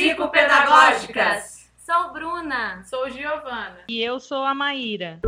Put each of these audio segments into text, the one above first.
psicopedagógicas. Sou Bruna. Sou Giovana. E eu sou a Maíra.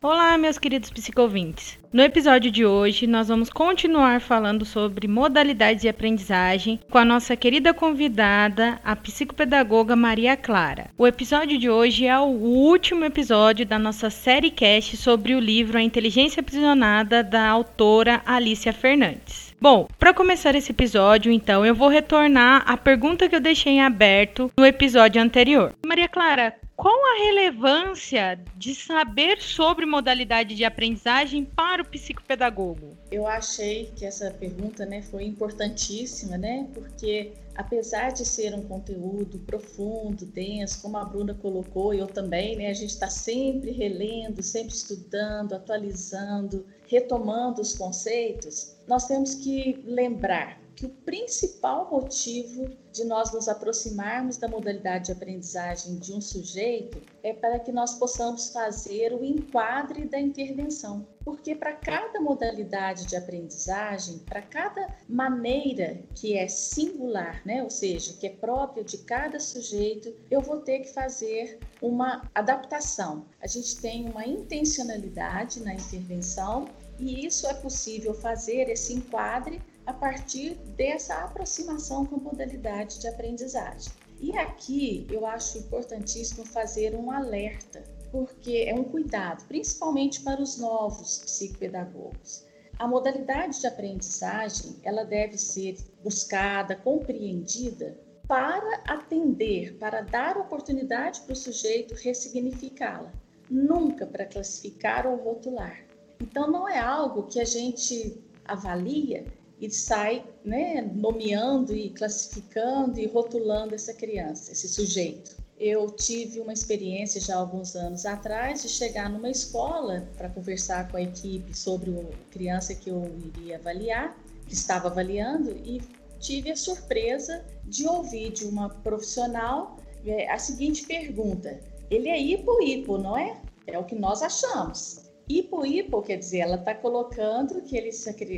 Olá, meus queridos psicovintes. No episódio de hoje, nós vamos continuar falando sobre modalidades de aprendizagem com a nossa querida convidada, a psicopedagoga Maria Clara. O episódio de hoje é o último episódio da nossa série cast sobre o livro A Inteligência Aprisionada da autora Alicia Fernandes. Bom, para começar esse episódio, então, eu vou retornar à pergunta que eu deixei em aberto no episódio anterior. Maria Clara, qual a relevância de saber sobre modalidade de aprendizagem para o psicopedagogo? Eu achei que essa pergunta né, foi importantíssima, né? Porque apesar de ser um conteúdo profundo, denso, como a Bruna colocou, eu também, né? A gente está sempre relendo, sempre estudando, atualizando, retomando os conceitos. Nós temos que lembrar que o principal motivo de nós nos aproximarmos da modalidade de aprendizagem de um sujeito é para que nós possamos fazer o enquadre da intervenção. Porque para cada modalidade de aprendizagem, para cada maneira que é singular, né, ou seja, que é própria de cada sujeito, eu vou ter que fazer uma adaptação. A gente tem uma intencionalidade na intervenção e isso é possível fazer esse enquadre a partir dessa aproximação com modalidade de aprendizagem. E aqui eu acho importantíssimo fazer um alerta, porque é um cuidado, principalmente para os novos psicopedagogos. A modalidade de aprendizagem, ela deve ser buscada, compreendida para atender, para dar oportunidade para o sujeito ressignificá-la, nunca para classificar ou rotular. Então não é algo que a gente avalia e sai né, nomeando e classificando e rotulando essa criança, esse sujeito. Eu tive uma experiência já alguns anos atrás de chegar numa escola para conversar com a equipe sobre a criança que eu iria avaliar, que estava avaliando, e tive a surpresa de ouvir de uma profissional é, a seguinte pergunta: ele é hipo-hipo, não é? É o que nós achamos. Hipo-hipo, quer dizer, ela está colocando que, ele,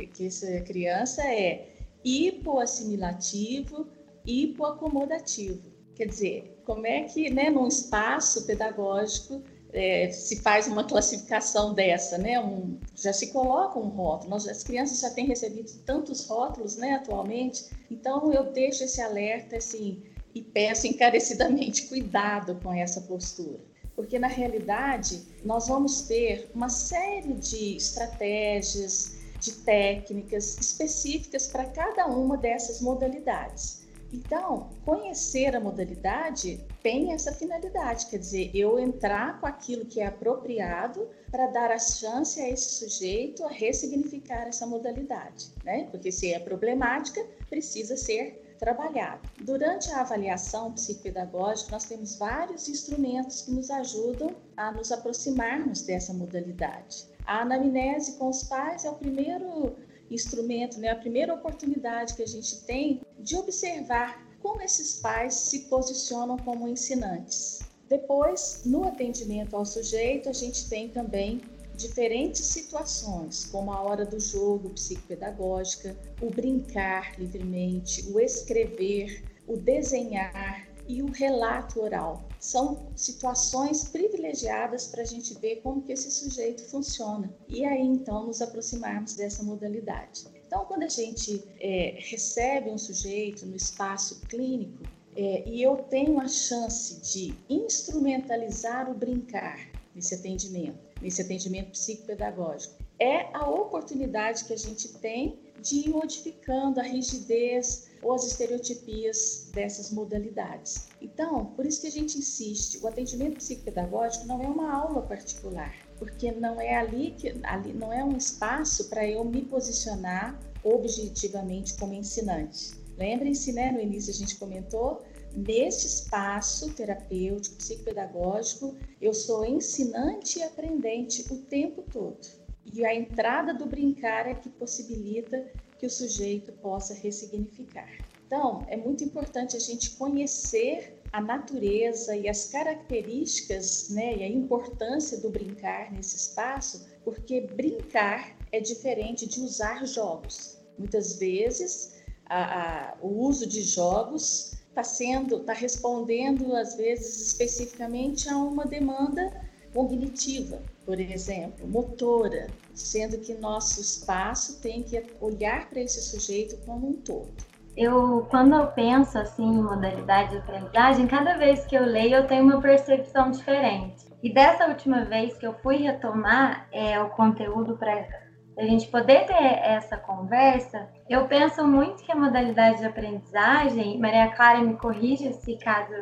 que essa criança é hipoassimilativo, hipoacomodativo. Quer dizer, como é que, né, num espaço pedagógico, é, se faz uma classificação dessa, né? Um, já se coloca um rótulo. Nós, as crianças já têm recebido tantos rótulos, né, atualmente. Então, eu deixo esse alerta, assim, e peço encarecidamente cuidado com essa postura porque na realidade nós vamos ter uma série de estratégias, de técnicas específicas para cada uma dessas modalidades. Então, conhecer a modalidade tem essa finalidade, quer dizer, eu entrar com aquilo que é apropriado para dar a chance a esse sujeito a ressignificar essa modalidade, né? Porque se é problemática, precisa ser trabalhado. Durante a avaliação psicopedagógica, nós temos vários instrumentos que nos ajudam a nos aproximarmos dessa modalidade. A anamnese com os pais é o primeiro instrumento, né, a primeira oportunidade que a gente tem de observar como esses pais se posicionam como ensinantes. Depois, no atendimento ao sujeito, a gente tem também diferentes situações, como a hora do jogo psicopedagógica, o brincar livremente, o escrever, o desenhar e o relato oral. São situações privilegiadas para a gente ver como que esse sujeito funciona e aí então nos aproximarmos dessa modalidade. Então, quando a gente é, recebe um sujeito no espaço clínico é, e eu tenho a chance de instrumentalizar o brincar nesse atendimento, nesse atendimento psicopedagógico. É a oportunidade que a gente tem de ir modificando a rigidez ou as estereotipias dessas modalidades. Então, por isso que a gente insiste, o atendimento psicopedagógico não é uma aula particular, porque não é ali que ali não é um espaço para eu me posicionar objetivamente como ensinante. Lembrem-se, né, no início a gente comentou Neste espaço terapêutico, psicopedagógico, eu sou ensinante e aprendente o tempo todo. E a entrada do brincar é que possibilita que o sujeito possa ressignificar. Então, é muito importante a gente conhecer a natureza e as características né, e a importância do brincar nesse espaço, porque brincar é diferente de usar jogos. Muitas vezes, a, a, o uso de jogos está sendo, está respondendo às vezes especificamente a uma demanda cognitiva, por exemplo, motora, sendo que nosso espaço tem que olhar para esse sujeito como um todo. Eu, quando eu penso assim em modalidade de aprendizagem, cada vez que eu leio eu tenho uma percepção diferente. E dessa última vez que eu fui retomar é, o conteúdo para a gente poder ter essa conversa, eu penso muito que a modalidade de aprendizagem, Maria Clara me corrija se caso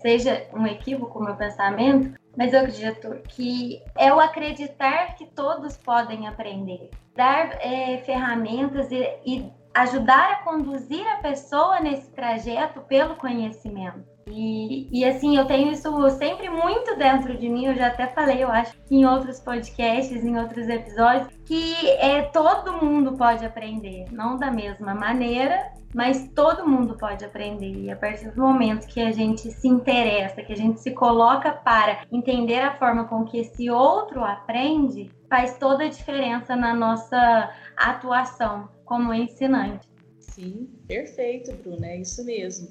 seja um equívoco o meu pensamento, mas eu acredito que é o acreditar que todos podem aprender, dar é, ferramentas e, e ajudar a conduzir a pessoa nesse trajeto pelo conhecimento. E, e, assim, eu tenho isso sempre muito dentro de mim, eu já até falei, eu acho, em outros podcasts, em outros episódios, que é, todo mundo pode aprender, não da mesma maneira, mas todo mundo pode aprender. E a partir do momento que a gente se interessa, que a gente se coloca para entender a forma com que esse outro aprende, faz toda a diferença na nossa atuação como ensinante. Sim, perfeito, Bruna, é isso mesmo.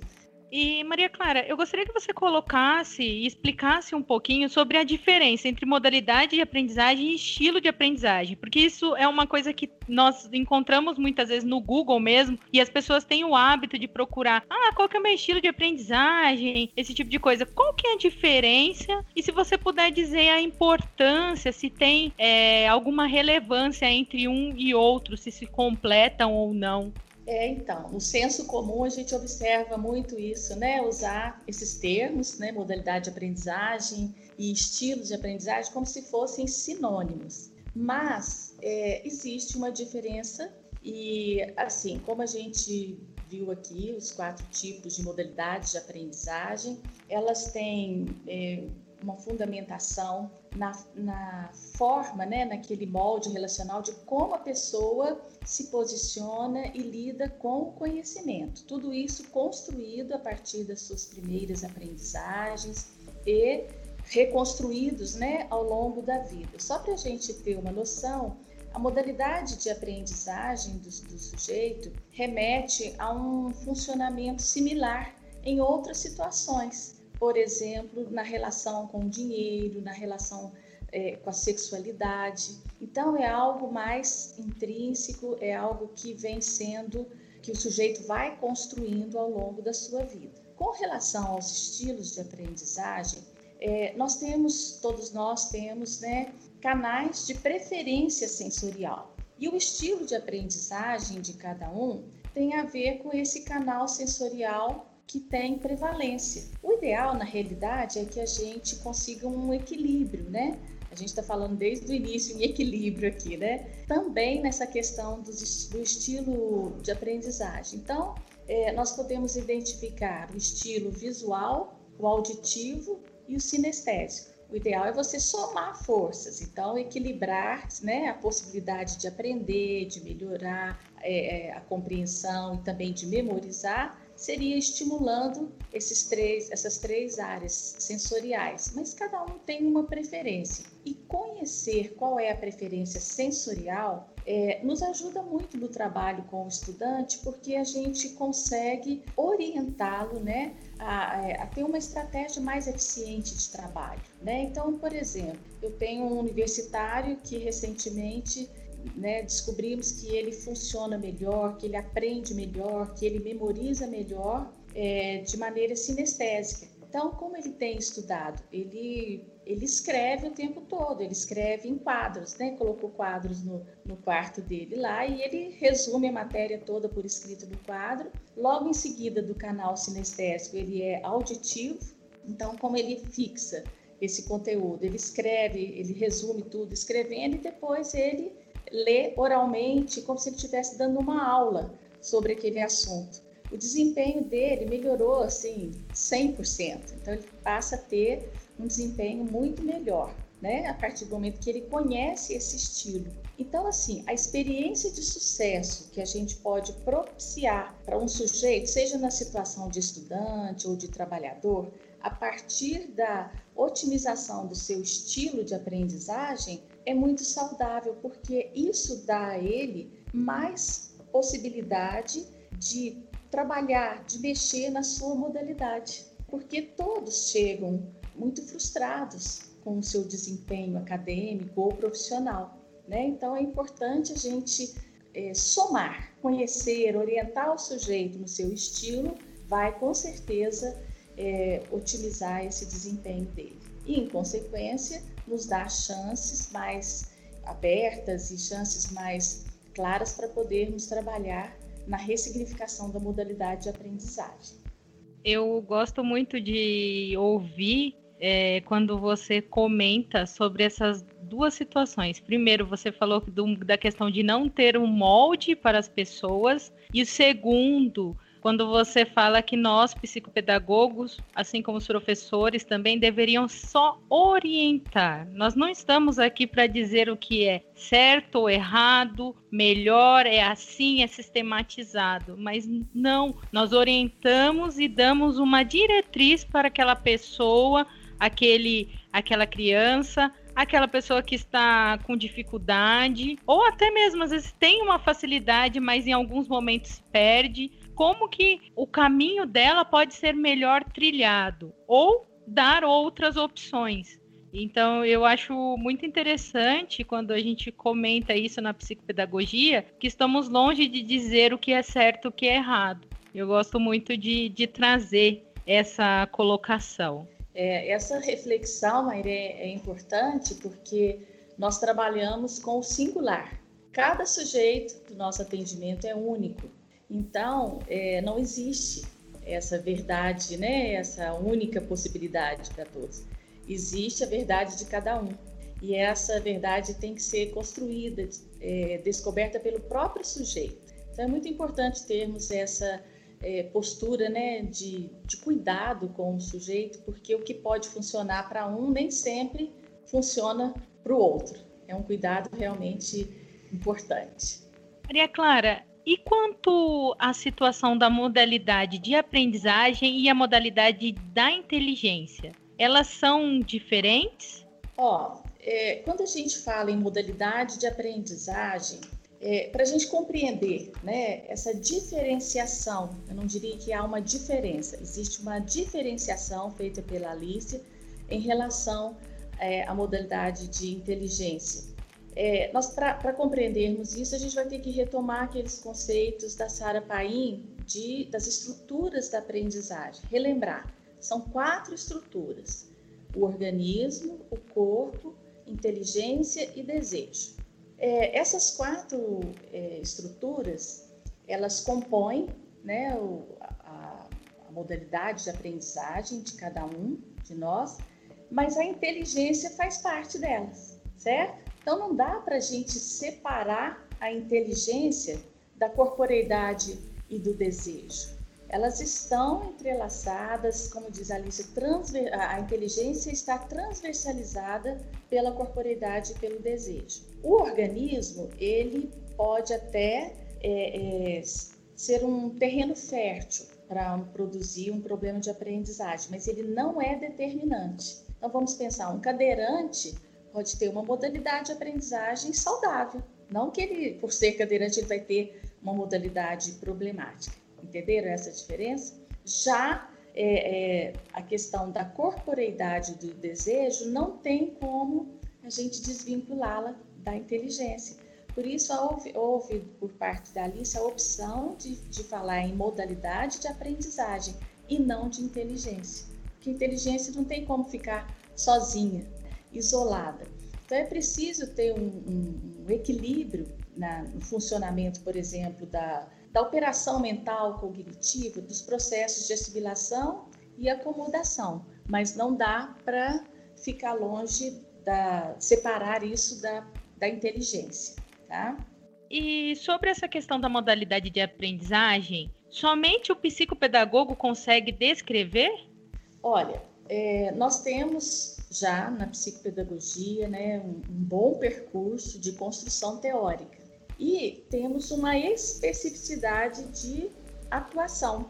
E Maria Clara, eu gostaria que você colocasse e explicasse um pouquinho sobre a diferença entre modalidade de aprendizagem e estilo de aprendizagem, porque isso é uma coisa que nós encontramos muitas vezes no Google mesmo, e as pessoas têm o hábito de procurar, ah, qual que é o meu estilo de aprendizagem, esse tipo de coisa. Qual que é a diferença? E se você puder dizer a importância, se tem é, alguma relevância entre um e outro, se se completam ou não. É, então, no senso comum a gente observa muito isso, né? Usar esses termos, né? Modalidade de aprendizagem e estilos de aprendizagem como se fossem sinônimos. Mas é, existe uma diferença e, assim, como a gente viu aqui, os quatro tipos de modalidades de aprendizagem, elas têm é, uma fundamentação na, na forma, né, naquele molde relacional de como a pessoa se posiciona e lida com o conhecimento. Tudo isso construído a partir das suas primeiras aprendizagens e reconstruídos né, ao longo da vida. Só para a gente ter uma noção, a modalidade de aprendizagem do, do sujeito remete a um funcionamento similar em outras situações por exemplo, na relação com o dinheiro, na relação é, com a sexualidade. Então, é algo mais intrínseco, é algo que vem sendo, que o sujeito vai construindo ao longo da sua vida. Com relação aos estilos de aprendizagem, é, nós temos, todos nós temos, né, canais de preferência sensorial. E o estilo de aprendizagem de cada um tem a ver com esse canal sensorial que tem prevalência. O ideal, na realidade, é que a gente consiga um equilíbrio, né? A gente está falando desde o início em equilíbrio aqui, né? Também nessa questão do, do estilo de aprendizagem. Então, é, nós podemos identificar o estilo visual, o auditivo e o sinestésico. O ideal é você somar forças, então equilibrar né, a possibilidade de aprender, de melhorar é, é a compreensão e também de memorizar seria estimulando esses três, essas três áreas sensoriais, mas cada um tem uma preferência. E conhecer qual é a preferência sensorial é, nos ajuda muito no trabalho com o estudante, porque a gente consegue orientá-lo né, a, a, ter uma estratégia mais eficiente de trabalho. Né? Então, por exemplo, eu tenho um universitário que recentemente né, descobrimos que ele funciona melhor, que ele aprende melhor, que ele memoriza melhor é, de maneira sinestésica. Então, como ele tem estudado? Ele, ele escreve o tempo todo, ele escreve em quadros, né? Colocou quadros no, no quarto dele lá e ele resume a matéria toda por escrito no quadro. Logo em seguida do canal sinestésico, ele é auditivo, então, como ele fixa esse conteúdo, ele escreve, ele resume tudo escrevendo e depois ele lê oralmente, como se ele estivesse dando uma aula sobre aquele assunto. O desempenho dele melhorou assim 100%. Então ele passa a ter um desempenho muito melhor, né? A partir do momento que ele conhece esse estilo. Então assim, a experiência de sucesso que a gente pode propiciar para um sujeito, seja na situação de estudante ou de trabalhador, a partir da otimização do seu estilo de aprendizagem, é muito saudável, porque isso dá a ele mais possibilidade de trabalhar, de mexer na sua modalidade, porque todos chegam muito frustrados com o seu desempenho acadêmico ou profissional. Né? Então é importante a gente é, somar, conhecer, orientar o sujeito no seu estilo, vai com certeza é, otimizar esse desempenho dele. E, em consequência, nos dar chances mais abertas e chances mais claras para podermos trabalhar na ressignificação da modalidade de aprendizagem. Eu gosto muito de ouvir é, quando você comenta sobre essas duas situações. Primeiro, você falou do, da questão de não ter um molde para as pessoas, e segundo, quando você fala que nós, psicopedagogos, assim como os professores, também deveriam só orientar. Nós não estamos aqui para dizer o que é certo ou errado, melhor, é assim, é sistematizado, mas não, nós orientamos e damos uma diretriz para aquela pessoa, aquele, aquela criança, aquela pessoa que está com dificuldade, ou até mesmo às vezes tem uma facilidade, mas em alguns momentos perde como que o caminho dela pode ser melhor trilhado ou dar outras opções. Então, eu acho muito interessante quando a gente comenta isso na psicopedagogia, que estamos longe de dizer o que é certo e o que é errado. Eu gosto muito de, de trazer essa colocação. É, essa reflexão, Maire, é importante porque nós trabalhamos com o singular. Cada sujeito do nosso atendimento é único. Então, é, não existe essa verdade, né? essa única possibilidade para todos. Existe a verdade de cada um. E essa verdade tem que ser construída, é, descoberta pelo próprio sujeito. Então, é muito importante termos essa é, postura né, de, de cuidado com o sujeito, porque o que pode funcionar para um nem sempre funciona para o outro. É um cuidado realmente importante. Maria Clara, e quanto à situação da modalidade de aprendizagem e a modalidade da inteligência? Elas são diferentes? Ó, é, quando a gente fala em modalidade de aprendizagem, é, para a gente compreender né, essa diferenciação, eu não diria que há uma diferença, existe uma diferenciação feita pela Alice em relação é, à modalidade de inteligência. É, nós, para compreendermos isso, a gente vai ter que retomar aqueles conceitos da Sara Paim de, das estruturas da aprendizagem. Relembrar, são quatro estruturas: o organismo, o corpo, inteligência e desejo. É, essas quatro é, estruturas, elas compõem né, o, a, a modalidade de aprendizagem de cada um de nós, mas a inteligência faz parte delas, certo? Então, não dá para a gente separar a inteligência da corporeidade e do desejo. Elas estão entrelaçadas, como diz Alice, a inteligência está transversalizada pela corporeidade e pelo desejo. O organismo, ele pode até é, é, ser um terreno fértil para produzir um problema de aprendizagem, mas ele não é determinante. Então vamos pensar, um cadeirante pode ter uma modalidade de aprendizagem saudável. Não que ele, por ser cadeirante, ele vai ter uma modalidade problemática. Entenderam essa diferença? Já é, é, a questão da corporeidade do desejo não tem como a gente desvinculá-la da inteligência. Por isso, houve, houve, por parte da Alice a opção de, de falar em modalidade de aprendizagem e não de inteligência. Porque inteligência não tem como ficar sozinha, isolada. Então é preciso ter um, um, um equilíbrio na, no funcionamento, por exemplo, da, da operação mental cognitiva, dos processos de assimilação e acomodação, mas não dá para ficar longe da separar isso da, da inteligência, tá? E sobre essa questão da modalidade de aprendizagem, somente o psicopedagogo consegue descrever? Olha, é, nós temos já na psicopedagogia né, um, um bom percurso de construção teórica e temos uma especificidade de atuação.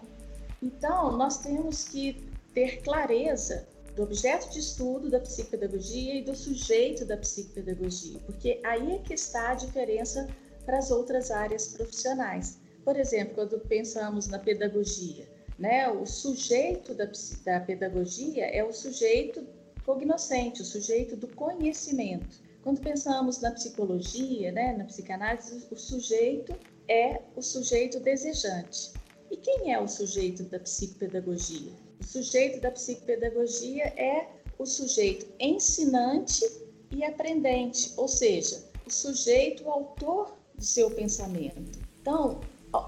Então, nós temos que ter clareza do objeto de estudo da psicopedagogia e do sujeito da psicopedagogia, porque aí é que está a diferença para as outras áreas profissionais. Por exemplo, quando pensamos na pedagogia, né, o sujeito da, da pedagogia é o sujeito cognoscente, o sujeito do conhecimento. Quando pensamos na psicologia, né, na psicanálise, o sujeito é o sujeito desejante. E quem é o sujeito da psicopedagogia? O sujeito da psicopedagogia é o sujeito ensinante e aprendente, ou seja, o sujeito o autor do seu pensamento. Então,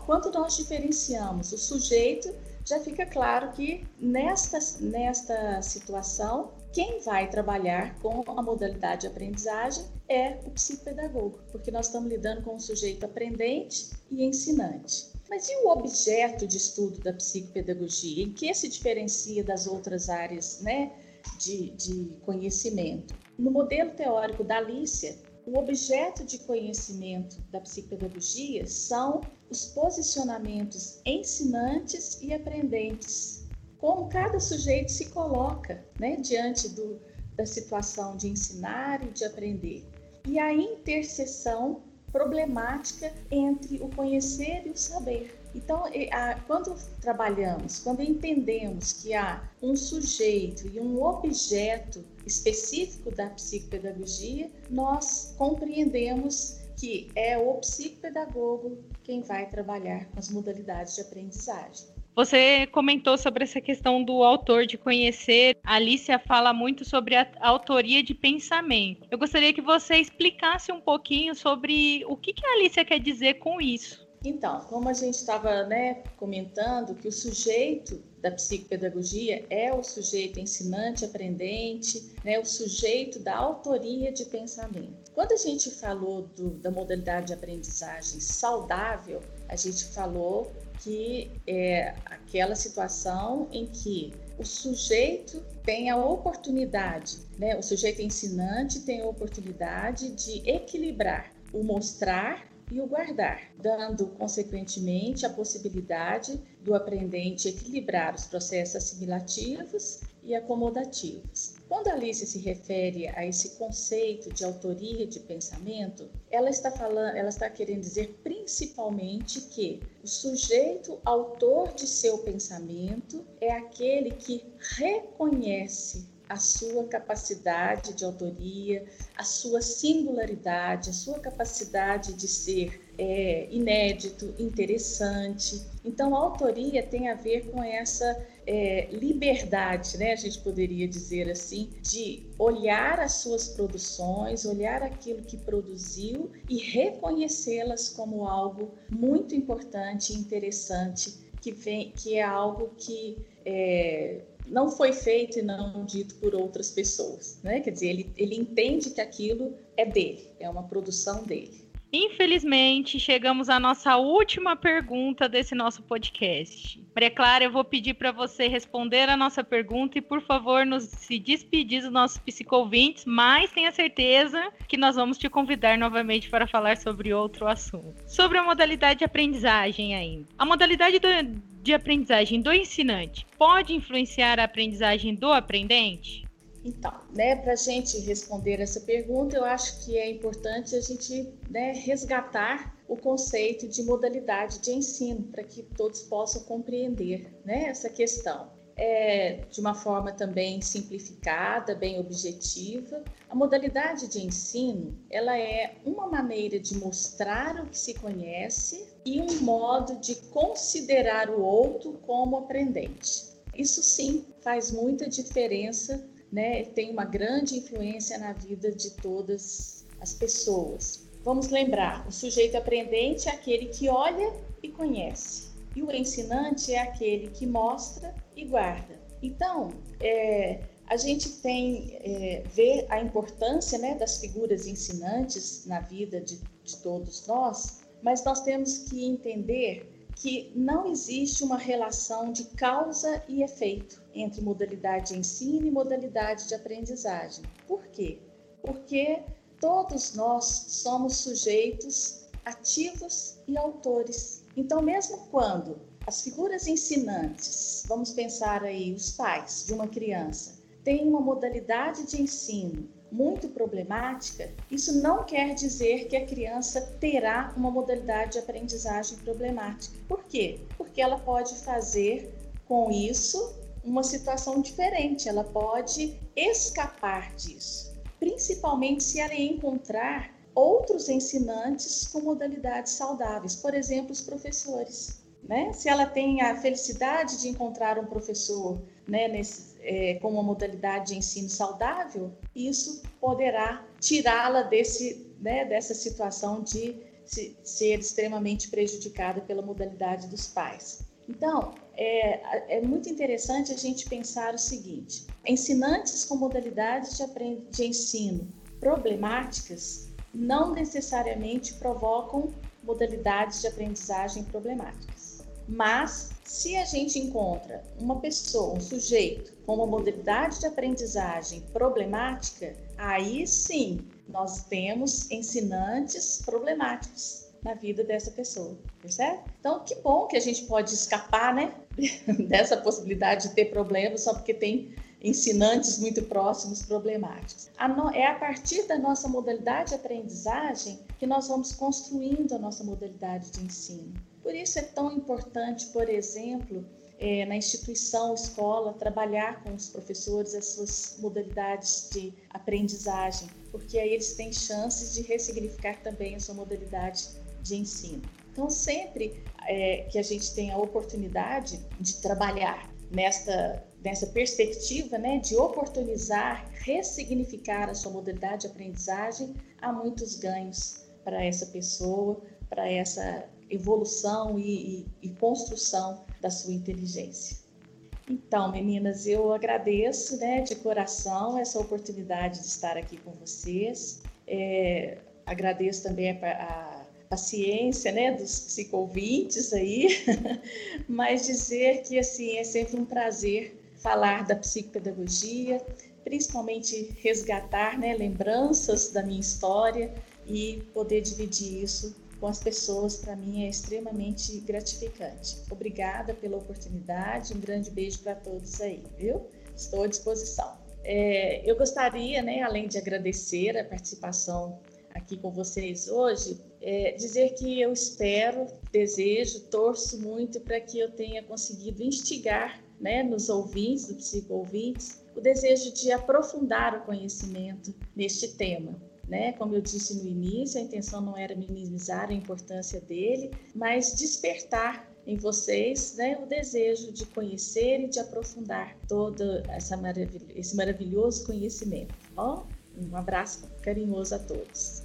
quando nós diferenciamos o sujeito, já fica claro que nesta, nesta situação, quem vai trabalhar com a modalidade de aprendizagem é o psicopedagogo, porque nós estamos lidando com um sujeito aprendente e ensinante. Mas e o objeto de estudo da psicopedagogia? Em que se diferencia das outras áreas né, de, de conhecimento? No modelo teórico da Alicia, o objeto de conhecimento da psicopedagogia são os posicionamentos ensinantes e aprendentes. Como cada sujeito se coloca né, diante do, da situação de ensinar e de aprender. E a interseção problemática entre o conhecer e o saber. Então, quando trabalhamos, quando entendemos que há um sujeito e um objeto específico da psicopedagogia, nós compreendemos que é o psicopedagogo quem vai trabalhar com as modalidades de aprendizagem. Você comentou sobre essa questão do autor de conhecer. A Alicia fala muito sobre a autoria de pensamento. Eu gostaria que você explicasse um pouquinho sobre o que, que a Alicia quer dizer com isso. Então, como a gente estava né, comentando, que o sujeito da psicopedagogia é o sujeito ensinante, aprendente, né, o sujeito da autoria de pensamento. Quando a gente falou do, da modalidade de aprendizagem saudável, a gente falou que é aquela situação em que o sujeito tem a oportunidade, né, o sujeito ensinante tem a oportunidade de equilibrar o mostrar e o guardar, dando, consequentemente, a possibilidade do aprendente equilibrar os processos assimilativos e acomodativos. Quando Alice se refere a esse conceito de autoria de pensamento, ela está falando, ela está querendo dizer principalmente que o sujeito autor de seu pensamento é aquele que reconhece a sua capacidade de autoria, a sua singularidade, a sua capacidade de ser é, inédito, interessante. Então, a autoria tem a ver com essa é, liberdade, né? A gente poderia dizer assim, de olhar as suas produções, olhar aquilo que produziu e reconhecê-las como algo muito importante e interessante, que, vem, que é algo que é, não foi feito e não dito por outras pessoas, né? Quer dizer, ele, ele entende que aquilo é dele, é uma produção dele. Infelizmente, chegamos à nossa última pergunta desse nosso podcast. Maria Clara, eu vou pedir para você responder a nossa pergunta e, por favor, nos se despedir dos nossos psicovintes, mas tenha certeza que nós vamos te convidar novamente para falar sobre outro assunto. Sobre a modalidade de aprendizagem ainda. A modalidade do, de aprendizagem do ensinante pode influenciar a aprendizagem do aprendente? Então, né, para a gente responder essa pergunta, eu acho que é importante a gente né, resgatar o conceito de modalidade de ensino, para que todos possam compreender né, essa questão. É, de uma forma também simplificada, bem objetiva. A modalidade de ensino, ela é uma maneira de mostrar o que se conhece e um modo de considerar o outro como aprendente. Isso sim faz muita diferença né, tem uma grande influência na vida de todas as pessoas. Vamos lembrar: o sujeito aprendente é aquele que olha e conhece, e o ensinante é aquele que mostra e guarda. Então, é, a gente tem é, vê a importância né, das figuras ensinantes na vida de, de todos nós, mas nós temos que entender que não existe uma relação de causa e efeito entre modalidade de ensino e modalidade de aprendizagem. Por quê? Porque todos nós somos sujeitos ativos e autores. Então, mesmo quando as figuras ensinantes, vamos pensar aí os pais de uma criança, têm uma modalidade de ensino muito problemática, isso não quer dizer que a criança terá uma modalidade de aprendizagem problemática. Por quê? Porque ela pode fazer com isso uma situação diferente, ela pode escapar disso, principalmente se ela encontrar outros ensinantes com modalidades saudáveis, por exemplo, os professores. Né? Se ela tem a felicidade de encontrar um professor né, nesse, é, com uma modalidade de ensino saudável, isso poderá tirá-la desse, né, dessa situação de se, ser extremamente prejudicada pela modalidade dos pais. Então, é, é, muito interessante a gente pensar o seguinte: ensinantes com modalidades de, de ensino problemáticas não necessariamente provocam modalidades de aprendizagem problemáticas. Mas, se a gente encontra uma pessoa, um sujeito, com uma modalidade de aprendizagem problemática, aí sim nós temos ensinantes problemáticos na vida dessa pessoa, percebe? Então, que bom que a gente pode escapar, né, dessa possibilidade de ter problemas só porque tem ensinantes muito próximos problemáticos. É a partir da nossa modalidade de aprendizagem que nós vamos construindo a nossa modalidade de ensino. Por isso é tão importante, por exemplo, é, na instituição, escola, trabalhar com os professores as suas modalidades de aprendizagem, porque aí eles têm chances de ressignificar também a sua modalidade de ensino. Então, sempre é, que a gente tem a oportunidade de trabalhar nesta, nessa perspectiva né, de oportunizar, ressignificar a sua modalidade de aprendizagem, há muitos ganhos para essa pessoa, para essa evolução e, e, e, construção da sua inteligência. Então, meninas, eu agradeço né, de coração essa oportunidade de estar aqui com vocês. É, agradeço também a, a paciência, né, dos psicovintes aí, mas dizer que assim é sempre um prazer falar da psicopedagogia, principalmente resgatar, né, lembranças da minha história e poder dividir isso com as pessoas, para mim é extremamente gratificante. Obrigada pela oportunidade, um grande beijo para todos aí, viu? Estou à disposição. É, eu gostaria, né, além de agradecer a participação aqui com vocês hoje, é, dizer que eu espero, desejo, torço muito para que eu tenha conseguido instigar né, nos ouvintes, do psico ouvintes, o desejo de aprofundar o conhecimento neste tema. Né? Como eu disse no início, a intenção não era minimizar a importância dele, mas despertar em vocês né, o desejo de conhecer e de aprofundar todo essa esse maravilhoso conhecimento. Um abraço carinhoso a todos.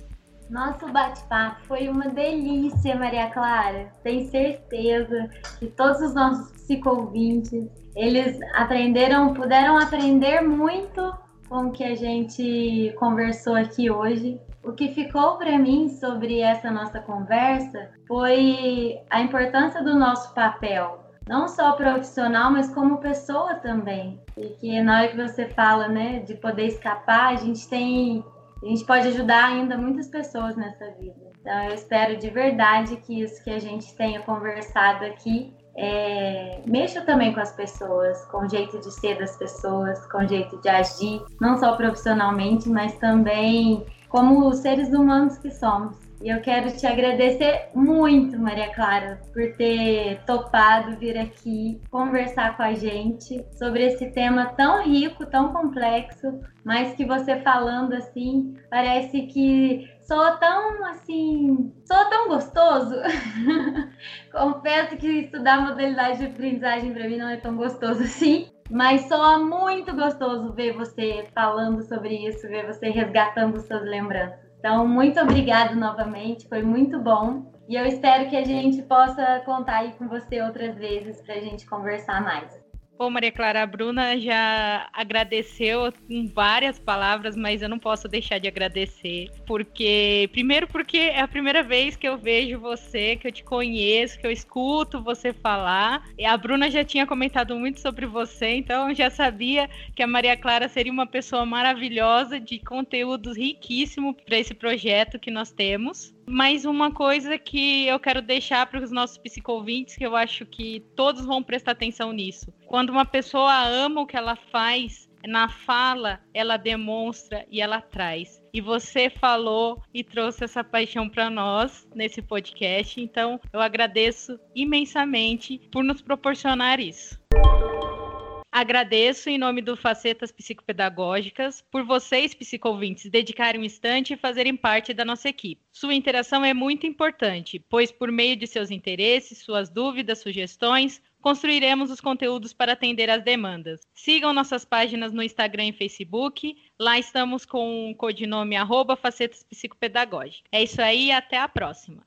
Nosso bate-papo foi uma delícia, Maria Clara. Tenho certeza que todos os nossos psicovintes, eles aprenderam, puderam aprender muito com o que a gente conversou aqui hoje. O que ficou para mim sobre essa nossa conversa foi a importância do nosso papel, não só profissional, mas como pessoa também. E que na hora que você fala, né, de poder escapar, a gente tem a gente pode ajudar ainda muitas pessoas nessa vida. Então, eu espero de verdade que isso que a gente tenha conversado aqui é, mexa também com as pessoas, com o jeito de ser das pessoas, com o jeito de agir, não só profissionalmente, mas também como seres humanos que somos. E eu quero te agradecer muito, Maria Clara, por ter topado vir aqui conversar com a gente sobre esse tema tão rico, tão complexo, mas que você falando assim, parece que soa tão assim, soa tão gostoso. Confesso que estudar modalidade de aprendizagem para mim não é tão gostoso assim, mas soa muito gostoso ver você falando sobre isso, ver você resgatando suas lembranças. Então, muito obrigado novamente, foi muito bom. E eu espero que a gente possa contar aí com você outras vezes para a gente conversar mais. Bom, Maria Clara, a Bruna já agradeceu com várias palavras, mas eu não posso deixar de agradecer. Porque, primeiro, porque é a primeira vez que eu vejo você, que eu te conheço, que eu escuto você falar. E a Bruna já tinha comentado muito sobre você, então eu já sabia que a Maria Clara seria uma pessoa maravilhosa, de conteúdos riquíssimos para esse projeto que nós temos. Mas uma coisa que eu quero deixar para os nossos psicovintes, que eu acho que todos vão prestar atenção nisso. Quando uma pessoa ama o que ela faz, na fala ela demonstra e ela traz. E você falou e trouxe essa paixão para nós nesse podcast, então eu agradeço imensamente por nos proporcionar isso. Agradeço em nome do Facetas Psicopedagógicas por vocês, psicovintes, dedicarem um instante e fazerem parte da nossa equipe. Sua interação é muito importante, pois por meio de seus interesses, suas dúvidas, sugestões, construiremos os conteúdos para atender às demandas. Sigam nossas páginas no Instagram e Facebook. Lá estamos com o codinome arroba Facetas Psicopedagógicas. É isso aí, até a próxima.